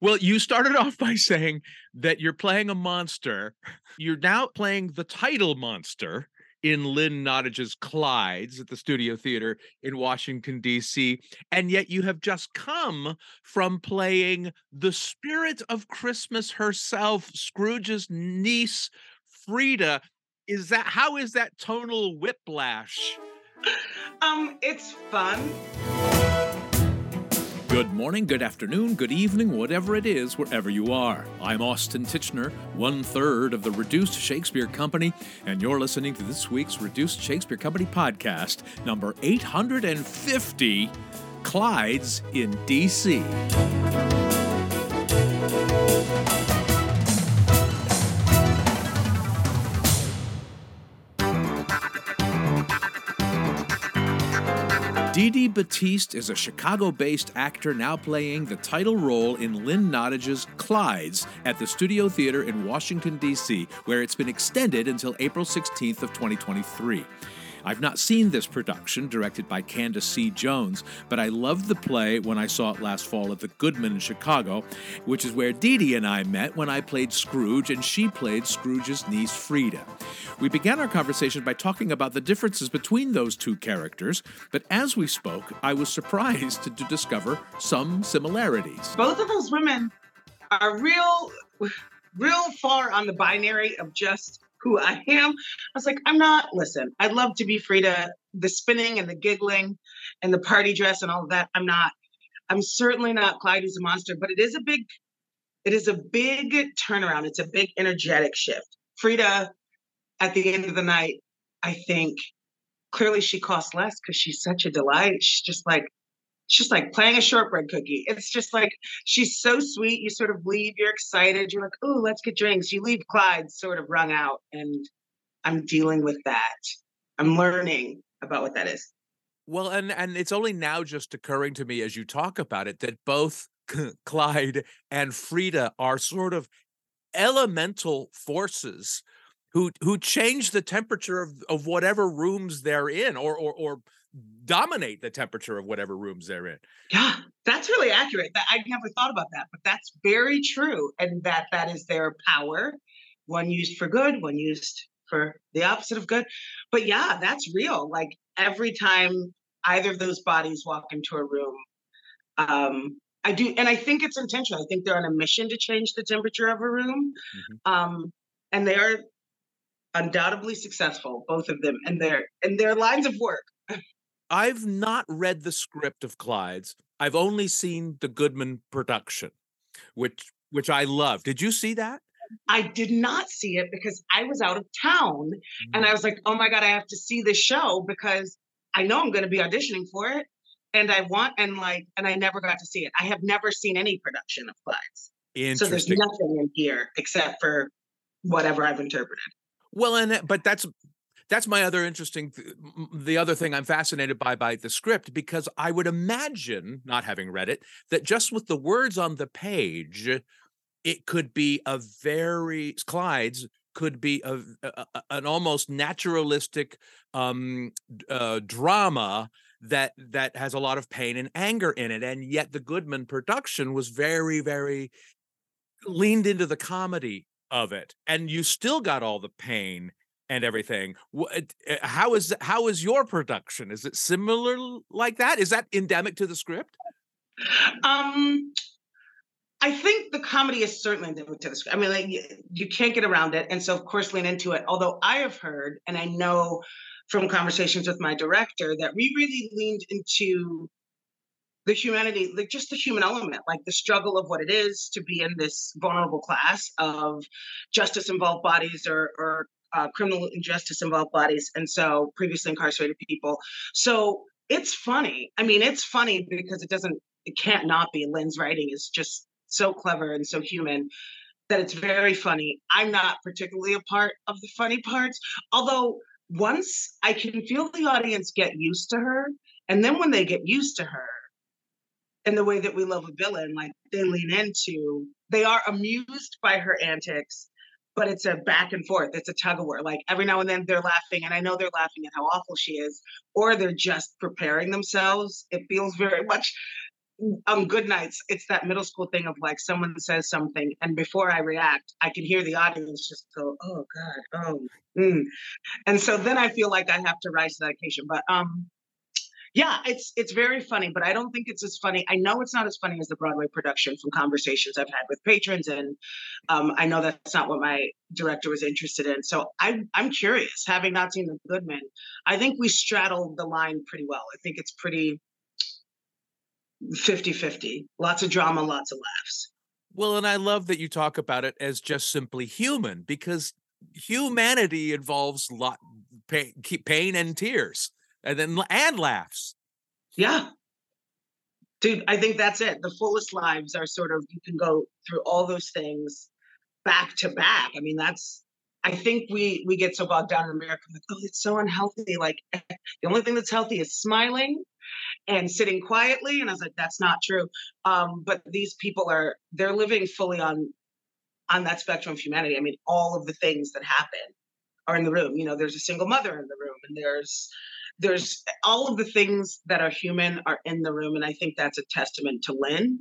Well, you started off by saying that you're playing a monster. You're now playing the title monster in Lynn Nottage's Clyde's at the Studio Theatre in Washington, D.C. And yet you have just come from playing the spirit of Christmas herself, Scrooge's niece, Frida. Is that how is that tonal whiplash? Um, it's fun. Good morning, good afternoon, good evening, whatever it is, wherever you are. I'm Austin Tichenor, one third of the Reduced Shakespeare Company, and you're listening to this week's Reduced Shakespeare Company podcast, number 850 Clyde's in DC. Dee Dee Batteast is a Chicago based actor now playing the title role in Lynn Nottage's Clyde's at the Studio Theatre in Washington, D.C., where it's been extended until April 16th of 2023. I've not seen this production, directed by Candis C. Jones, but I loved the play when I saw it last fall at the Goodman in Chicago, which is where Dee Dee and I met when I played Scrooge and she played Scrooge's niece Frida. We began our conversation by talking about the differences between those two characters, but as we spoke, I was surprised to, to discover some similarities. Both of those women are real, real far on the binary of just who I am. I was like, I'm not, listen, I'd love to be Frida, the spinning and the giggling and the party dress and all of that. I'm not, I'm certainly not Clyde who's a monster, but it is a big, it is a big turnaround. It's a big energetic shift. Frida, at the end of the night, I think clearly she costs less because she's such a delight. She's just like, it's just like playing a shortbread cookie. It's just like she's so sweet. You sort of leave, you're excited, you're like, oh, let's get drinks. You leave Clyde sort of wrung out, and I'm dealing with that. I'm learning about what that is. Well, and and it's only now just occurring to me as you talk about it that both Clyde and Frida are sort of elemental forces who who change the temperature of, of whatever rooms they're in or or or dominate the temperature of whatever rooms they're in. Yeah, that's really accurate. I never thought about that, but that's very true. And that that is their power, one used for good, one used for the opposite of good. But yeah, that's real. Like every time either of those bodies walk into a room, um, I do, and I think it's intentional. I think they're on a mission to change the temperature of a room, mm-hmm. um, and they are undoubtedly successful, both of them, and their and their lines of work I've not read the script of Clyde's. I've only seen the Goodman production, which which I love. Did you see that? I did not see it because I was out of town mm-hmm. and I mm. was like, "Oh my god, I have to see this show because I know I'm going to be auditioning for it and I want and like and I never got to see it. I have never seen any production of Clyde's. Interesting. So there's nothing in here except for whatever I've interpreted. Well, and but that's that's my other interesting the other thing i'm fascinated by by the script because i would imagine not having read it that just with the words on the page it could be a very clyde's could be a, a an almost naturalistic um, uh, drama that that has a lot of pain and anger in it and yet the goodman production was very very leaned into the comedy of it and you still got all the pain and everything. Eh, how is how is your production? Is it similar like that? Is that endemic to the script? Um, I think the comedy is certainly endemic to the script. I mean, like you, you can't get around it, and so of course lean into it. Although I have heard, and I know from conversations with my director that we really leaned into the humanity, like just the human element, like the struggle of what it is to be in this vulnerable class of justice involved bodies or, or uh, criminal justice involved bodies, and so previously incarcerated people. So it's funny. I mean, it's funny because it doesn't, it can't not be. Lynn's writing is just so clever and so human that it's very funny. I'm not particularly a part of the funny parts, although once I can feel the audience get used to her, and then when they get used to her, and the way that we love a villain, like they lean into, they are amused by her antics but it's a back and forth. It's a tug of war. Like every now and then they're laughing, and I know they're laughing at how awful she is, or they're just preparing themselves. It feels very much on good nights, it's that middle school thing of like someone says something, and before I react, I can hear the audience just go, "Oh God, oh," mm. and so then I feel like I have to rise to that occasion. But um, yeah, it's it's very funny, but I don't think it's as funny. I know it's not as funny as the Broadway production from conversations I've had with patrons, and um, I know that's not what my director was interested in. So I, I'm curious, having not seen The Goodman, I think we straddled the line pretty well. I think it's pretty 50 50. Lots of drama, lots of laughs. Well, and I love that you talk about it as just simply human because humanity involves lot pain, pain and tears and then and laughs. Yeah. Dude, I think that's it. The fullest lives are sort of you can go through all those things back to back. I mean, that's I think we we get so bogged down in America, like, oh, it's so unhealthy. Like the only thing that's healthy is smiling and sitting quietly. And I was like, that's not true. Um, but these people are they're living fully on on that spectrum of humanity. I mean, all of the things that happen are in the room. You know, there's a single mother in the room, and there's there's all of the things that are human are in the room, and I think that's a testament to Lynn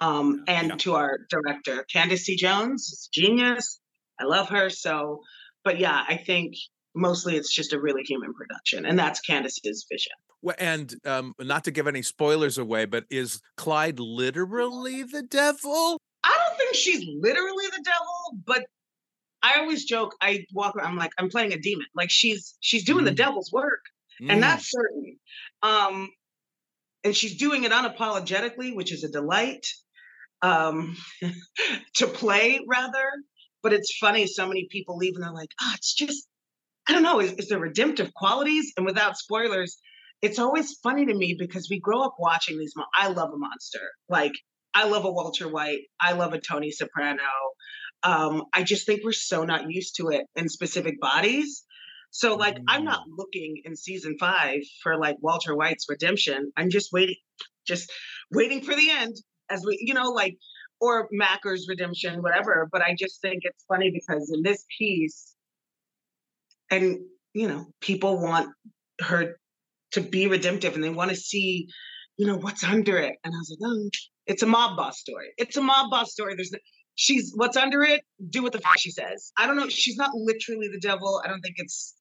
um, and yeah. to our director, Candis C. Jones, Is genius. I love her. So, but yeah, I think mostly it's just a really human production, and that's Candis's vision. Well, and um, not to give any spoilers away, but is Clyde literally the devil? I don't think she's literally the devil, but I always joke. I walk around. I'm like, I'm playing a demon. Like she's she's doing mm. the devil's work, mm. and that's certain. Um, and she's doing it unapologetically, which is a delight. Um, to play rather, but it's funny. So many people leave and they're like, "Ah, oh, it's just I don't know. Is, is there redemptive qualities?" And without spoilers, it's always funny to me because we grow up watching these. Mo- I love a monster. Like I love a Walter White. I love a Tony Soprano. Um, I just think we're so not used to it in specific bodies. So like mm. I'm not mm. looking in season five for like Walter White's redemption. I'm just waiting, just waiting for the end as we, you know, like or Macker's redemption, whatever. But I just think it's funny because in this piece, and you know, people want her to be redemptive and they want to see, you know, what's under it. And I was like, oh, it's a mob boss story. It's a mob boss story. There's she's what's under it, do what the fuck she says. I don't know. She's not literally the devil. I don't think it's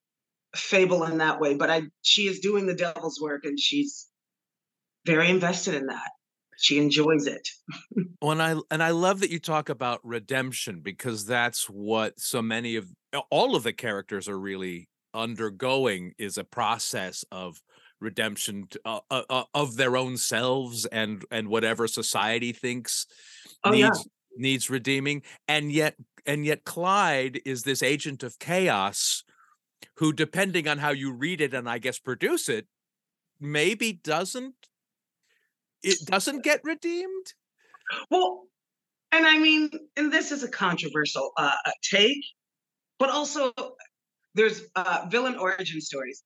fable in that way, but I she is doing the devil's work and she's very invested in that. She enjoys it. when I and I love that you talk about redemption because that's what so many of all of the characters are really undergoing is a process of redemption uh, uh, uh, of their own selves and and whatever society thinks oh, needs yeah. needs redeeming and yet and yet Clyde is this agent of chaos who depending on how you read it and I guess produce it maybe doesn't it doesn't get redeemed well and I mean and this is a controversial uh, take but also there's uh, villain origin stories.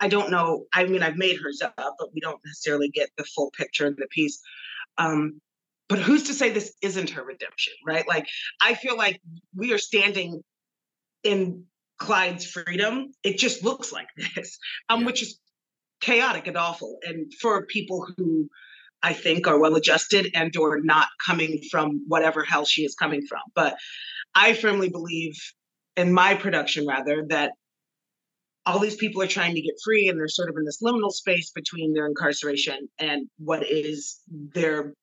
I don't know. I mean, I've made hers up, but we don't necessarily get the full picture of the piece. Um, but who's to say this isn't her redemption, right? Like, I feel like we are standing in Clyde's freedom. It just looks like this, um, yeah. which is chaotic and awful. And for people who I think are well adjusted and or not coming from whatever hell she is coming from. But I firmly believe in my production rather that all these people are trying to get free and they're sort of in this liminal space between their incarceration and what is their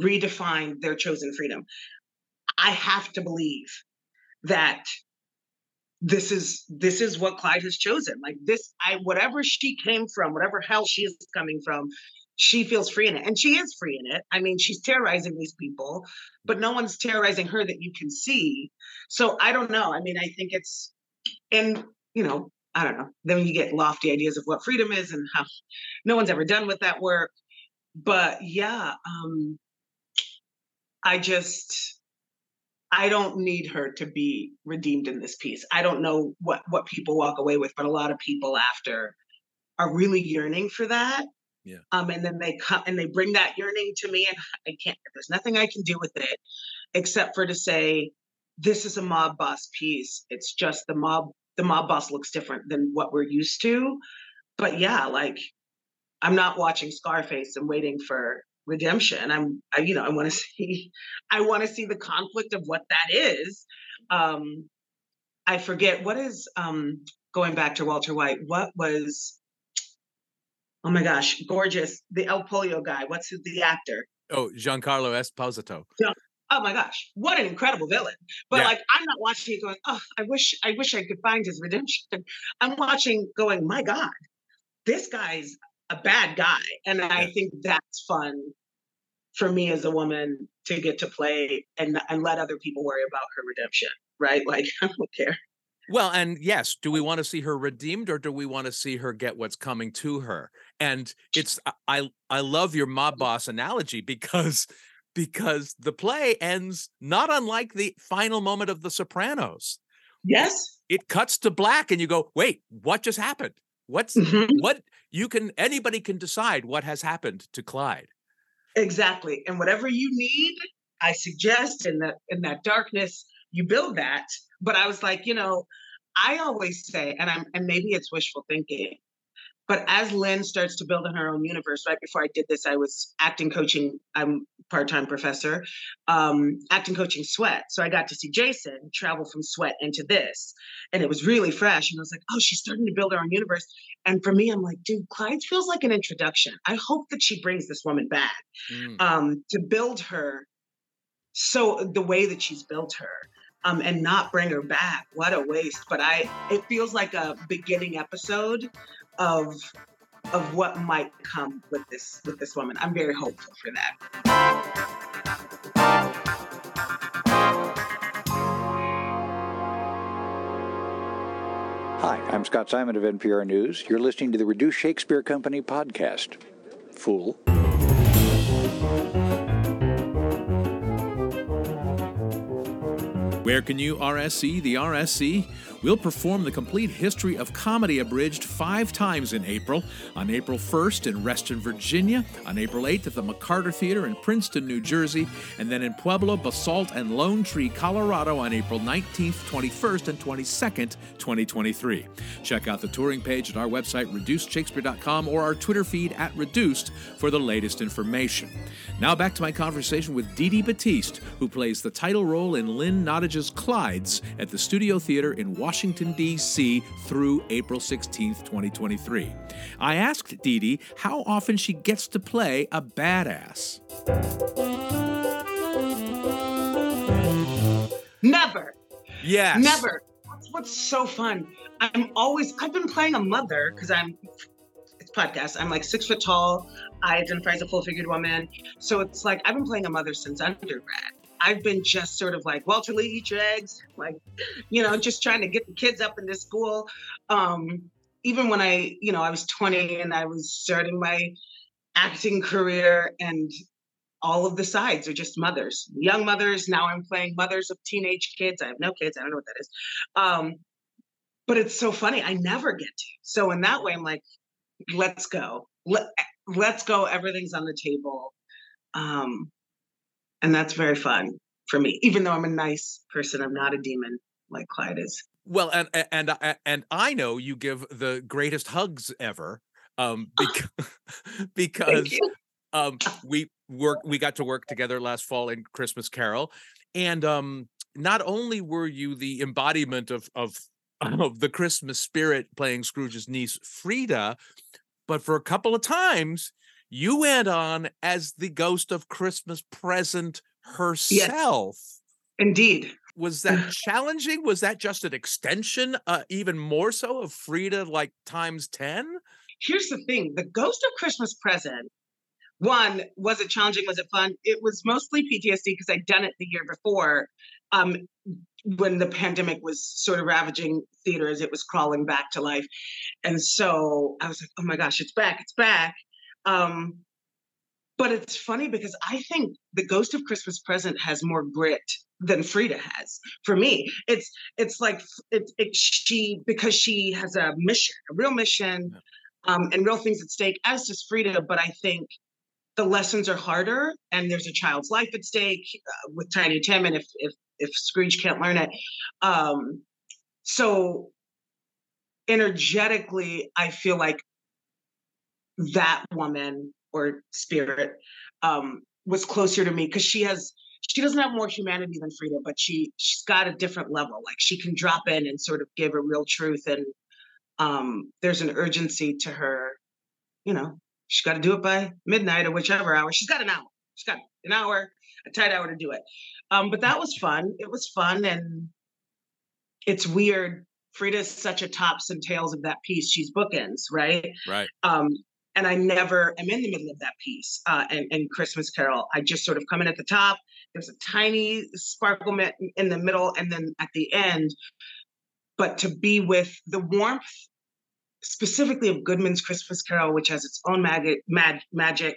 redefined their chosen freedom i have to believe that this is this is what clyde has chosen. Like this i whatever she came from whatever hell she is coming from she feels free in it. And she is free in it. I mean she's terrorizing these people but no one's terrorizing her that you can see. So i don't know. I mean i think it's and you know i don't know. Then you get lofty ideas of what freedom is and how no one's ever done with that work. But yeah um i just i don't need her to be redeemed in this piece i don't know what what people walk away with but a lot of people after are really yearning for that yeah. Um, and then they come and they bring that yearning to me, and I can't. There's nothing I can do with it except for to say, this is a mob boss piece. It's just the mob. The mob boss looks different than what we're used to. But yeah, like I'm not watching Scarface and waiting for redemption. I'm, I, you know, I want to see, I want to see the conflict of what that is. Um, I forget what is um, going back to Walter White. What was? Oh my gosh, gorgeous! The El Polio guy. What's the actor? Oh, Giancarlo Esposito. oh my gosh, what an incredible villain! But yeah. like, I'm not watching it going, oh, I wish, I wish I could find his redemption. I'm watching, going, my God, this guy's a bad guy, and yeah. I think that's fun for me as a woman to get to play and and let other people worry about her redemption, right? Like, I don't care. Well, and yes, do we want to see her redeemed or do we want to see her get what's coming to her? And it's I I love your mob boss analogy because because the play ends not unlike the final moment of The Sopranos. Yes. It cuts to black and you go, "Wait, what just happened? What's mm-hmm. what you can anybody can decide what has happened to Clyde." Exactly. And whatever you need, I suggest in that in that darkness, you build that. But I was like, you know, I always say, and I'm and maybe it's wishful thinking, but as Lynn starts to build in her own universe, right before I did this, I was acting coaching. I'm part-time professor, um, acting coaching Sweat. So I got to see Jason travel from Sweat into this, and it was really fresh. And I was like, oh, she's starting to build her own universe. And for me, I'm like, dude, Clyde feels like an introduction. I hope that she brings this woman back mm. um, to build her. So the way that she's built her. Um, and not bring her back. What a waste. But I, it feels like a beginning episode of of what might come with this with this woman. I'm very hopeful for that. Hi, I'm Scott Simon of NPR News. You're listening to the Reduced Shakespeare Company podcast. Fool. Where can you RSC the RSC? We'll perform the complete history of comedy abridged five times in April. On April 1st in Reston, Virginia, on April 8th at the McCarter Theater in Princeton, New Jersey, and then in Pueblo, Basalt, and Lone Tree, Colorado on April 19th, 21st, and 22nd, 2023. Check out the touring page at our website, reducedshakespeare.com, or our Twitter feed at Reduced for the latest information. Now back to my conversation with Dee Dee Batteast, who plays the title role in Lynn Nottage's Clyde's at the Studio Theatre in Washington, D.C. through April 16, 2023. I asked Dee Dee how often she gets to play a badass. Never. Yes. Never. That's what's so fun. I'm always, I've been playing a mother because I'm it's podcast. I'm like six foot tall. I identify as a full figured woman. So it's like I've been playing a mother since undergrad. I've been just sort of like Walter Lee, eat your eggs, like, you know, just trying to get the kids up into school. Um, even when I, you know, I was 20 and I was starting my acting career and all of the sides are just mothers, young mothers. Now I'm playing mothers of teenage kids. I have no kids. I don't know what that is. Um, but it's so funny. I never get to. So in that way, I'm like, let's go. Let, let's go. Everything's on the table. Um, and that's very fun for me, even though I'm a nice person. I'm not a demon like Clyde is. Well, and and and, and I know you give the greatest hugs ever, um, because, because um, we work we got to work together last fall in Christmas Carol, and um, not only were you the embodiment of of of the Christmas spirit playing Scrooge's niece Frida, but for a couple of times you went on as the ghost of Christmas present herself. Yes. Indeed. Was that challenging? Was that just an extension, uh, even more so, of Frida like times 10? Here's the thing the ghost of Christmas present one was it challenging was it fun it was mostly ptsd because i'd done it the year before um, when the pandemic was sort of ravaging theaters it was crawling back to life and so i was like oh my gosh it's back it's back um, but it's funny because I think the Ghost of Christmas Present has more grit than Frida has. For me, it's it's like it's it, she because she has a mission, a real mission, um, and real things at stake. As does Frida, but I think the lessons are harder, and there's a child's life at stake uh, with Tiny Tim, and if if if Scrooge can't learn it, um, so energetically, I feel like that woman or spirit um, was closer to me because she has she doesn't have more humanity than Frida, but she she's got a different level. Like she can drop in and sort of give a real truth, and um, there's an urgency to her. You know, she's got to do it by midnight or whichever hour. She's got an hour. She's got an hour, a tight hour to do it. Um, but that was fun. It was fun, and it's weird. Frida's such a tops and tails of that piece. She's bookends, right? Right. Um, and I never am in the middle of that piece. Uh, and, and Christmas Carol, I just sort of come in at the top. There's a tiny sparkle in the middle, and then at the end. But to be with the warmth, specifically of Goodman's Christmas Carol, which has its own mag- mag- magic,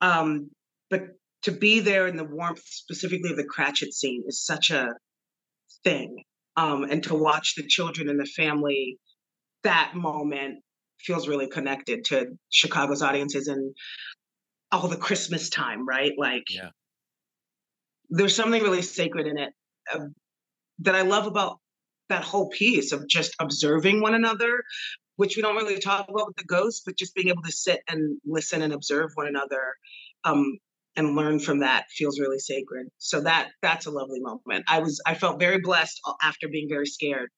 um, but to be there in the warmth, specifically of the Cratchit scene, is such a thing. Um, and to watch the children and the family, that moment feels really connected to Chicago's audiences and all the Christmas time, right? Like, yeah. there's something really sacred in it uh, that I love about that whole piece of just observing one another, which we don't really talk about with the ghosts, but just being able to sit and listen and observe one another um, and learn from that feels really sacred. So that that's a lovely moment. I was I felt very blessed after being very scared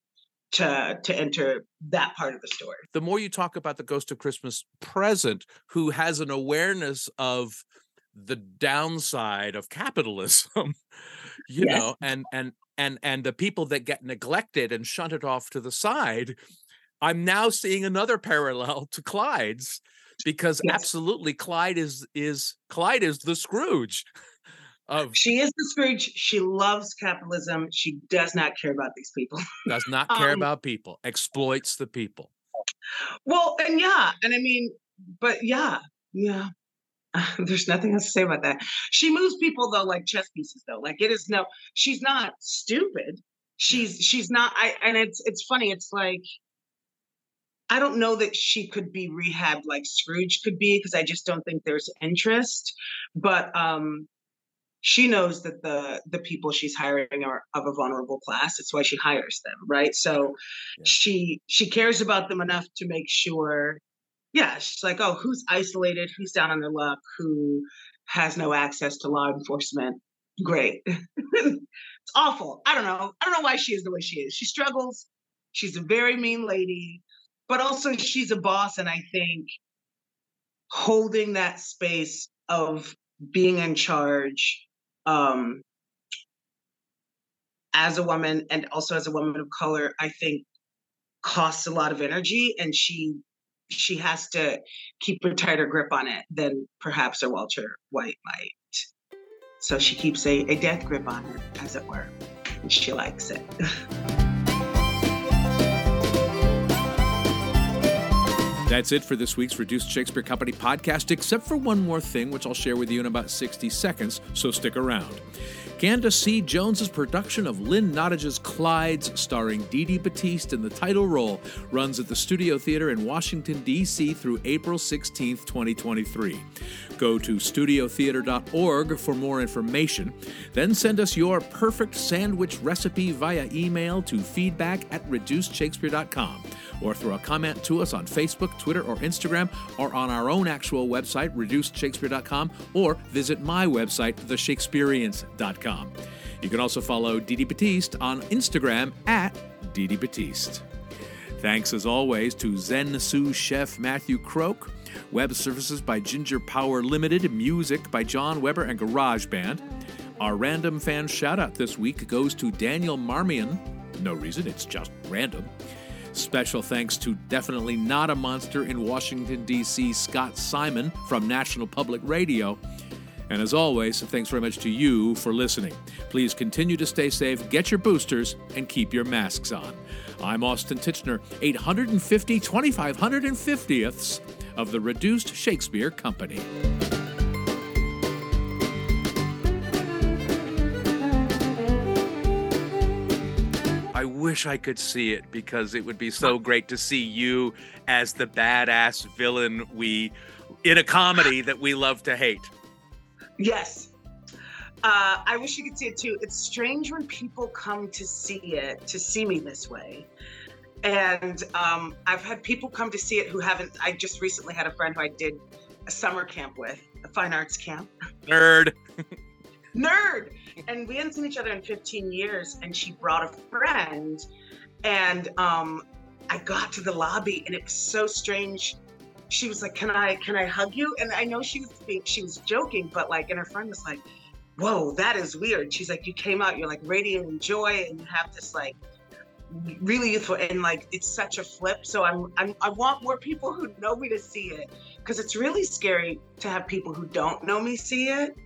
to to enter that part of the story. The more you talk about the Ghost of Christmas Present, who has an awareness of the downside of capitalism, you yes. know, and and and and the people that get neglected and shunted off to the side, I'm now seeing another parallel to Clyde's because yes. absolutely Clyde is is Clyde is the Scrooge. Of, she is the Scrooge. She loves capitalism. She does not care about these people. does not care um, about people. Exploits the people. Well, and yeah, and I mean, but yeah, yeah. there's nothing else to say about that. She moves people though like chess pieces though. Like it is no. She's not stupid. She's she's not. I and it's it's funny. It's like I don't know that she could be rehabbed like Scrooge could be because I just don't think there's interest. But um, she knows that the the people she's hiring are of a vulnerable class. It's why she hires them, right? So yeah. she she cares about them enough to make sure. Yeah, she's like, oh, who's isolated? Who's down on their luck? Who has no access to law enforcement? Great. it's awful. I don't know. I don't know why she is the way she is. She struggles. She's a very mean lady but also she's a boss and i think holding that space of being in charge um as a woman and also as a woman of color i think costs a lot of energy and she she has to keep a tighter grip on it than perhaps a walter white might. So she keeps a, a death grip on it as it were and she likes it That's it for this week's Reduced Shakespeare Company podcast, except for one more thing, which I'll share with you in about 60 seconds, so stick around. Candis C. Jones's production of Lynn Nottage's Clyde's, starring Dee Dee Batteast in the title role, runs at the Studio Theatre in Washington, D.C. through April 16, 2023. Go to studiotheatre.org for more information. Then send us your perfect sandwich recipe via email to feedback at reducedshakespeare.com or throw a comment to us on Facebook, Twitter, or Instagram, or on our own actual website, reducedshakespeare.com, or visit my website, theshakespeareans.com. You can also follow Dee Dee Batteast on Instagram at Dee Dee Batteast. Thanks as always to Zen Sous chef Matthew Croak, web services by Ginger Power Limited, music by John Weber and GarageBand. Our random fan shout out this week goes to Daniel Marmion. No reason, it's just random. Special thanks to Definitely Not a Monster in Washington, D.C., Scott Simon from National Public Radio. And as always, thanks very much to you for listening. Please continue to stay safe, get your boosters, and keep your masks on. I'm Austin Tichenor, 850 2550ths of the Reduced Shakespeare Company. Wish I could see it because it would be so great to see you as the badass villain we in a comedy that we love to hate. Yes. Uh, I wish you could see it too. It's strange when people come to see it, to see me this way. And um, I've had people come to see it who haven't. I just recently had a friend who I did a summer camp with, a fine arts camp. Nerd. Nerd. And we hadn't seen each other in 15 years, and she brought a friend. And um, I got to the lobby, and it was so strange. She was like, "Can I, can I hug you?" And I know she was being, she was joking, but like, and her friend was like, "Whoa, that is weird." She's like, "You came out, you're like radiant in joy, and you have this like really youthful and like it's such a flip so I'm, I'm i want more people who know me to see it because it's really scary to have people who don't know me see it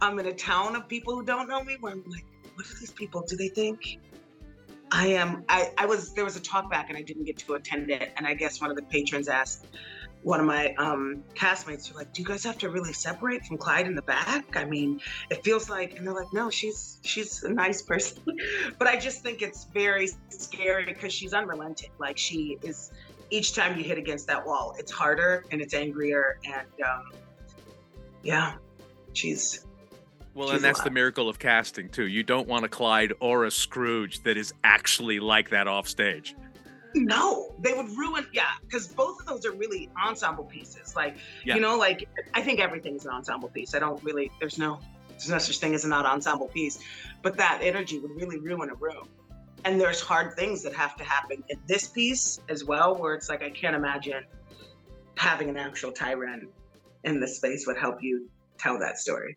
i'm in a town of people who don't know me where i'm like what are these people do they think i am i i was there was a talk back and i didn't get to attend it and i guess one of the patrons asked one of my um, castmates were like, "Do you guys have to really separate from Clyde in the back?" I mean, it feels like, and they're like, "No, she's she's a nice person," but I just think it's very scary because she's unrelenting. Like she is, each time you hit against that wall, it's harder and it's angrier, and um, yeah, she's. Well, and that's the miracle of casting too. You don't want a Clyde or a Scrooge that is actually like that off stage. No, they would ruin. Yeah, because both of those are really ensemble pieces. Like, yeah. you know, like I think everything is an ensemble piece. I don't really. There's no. There's no such thing as a not ensemble piece, but that energy would really ruin a room. And there's hard things that have to happen in this piece as well, where it's like I can't imagine having an actual Tyran in this space would help you tell that story.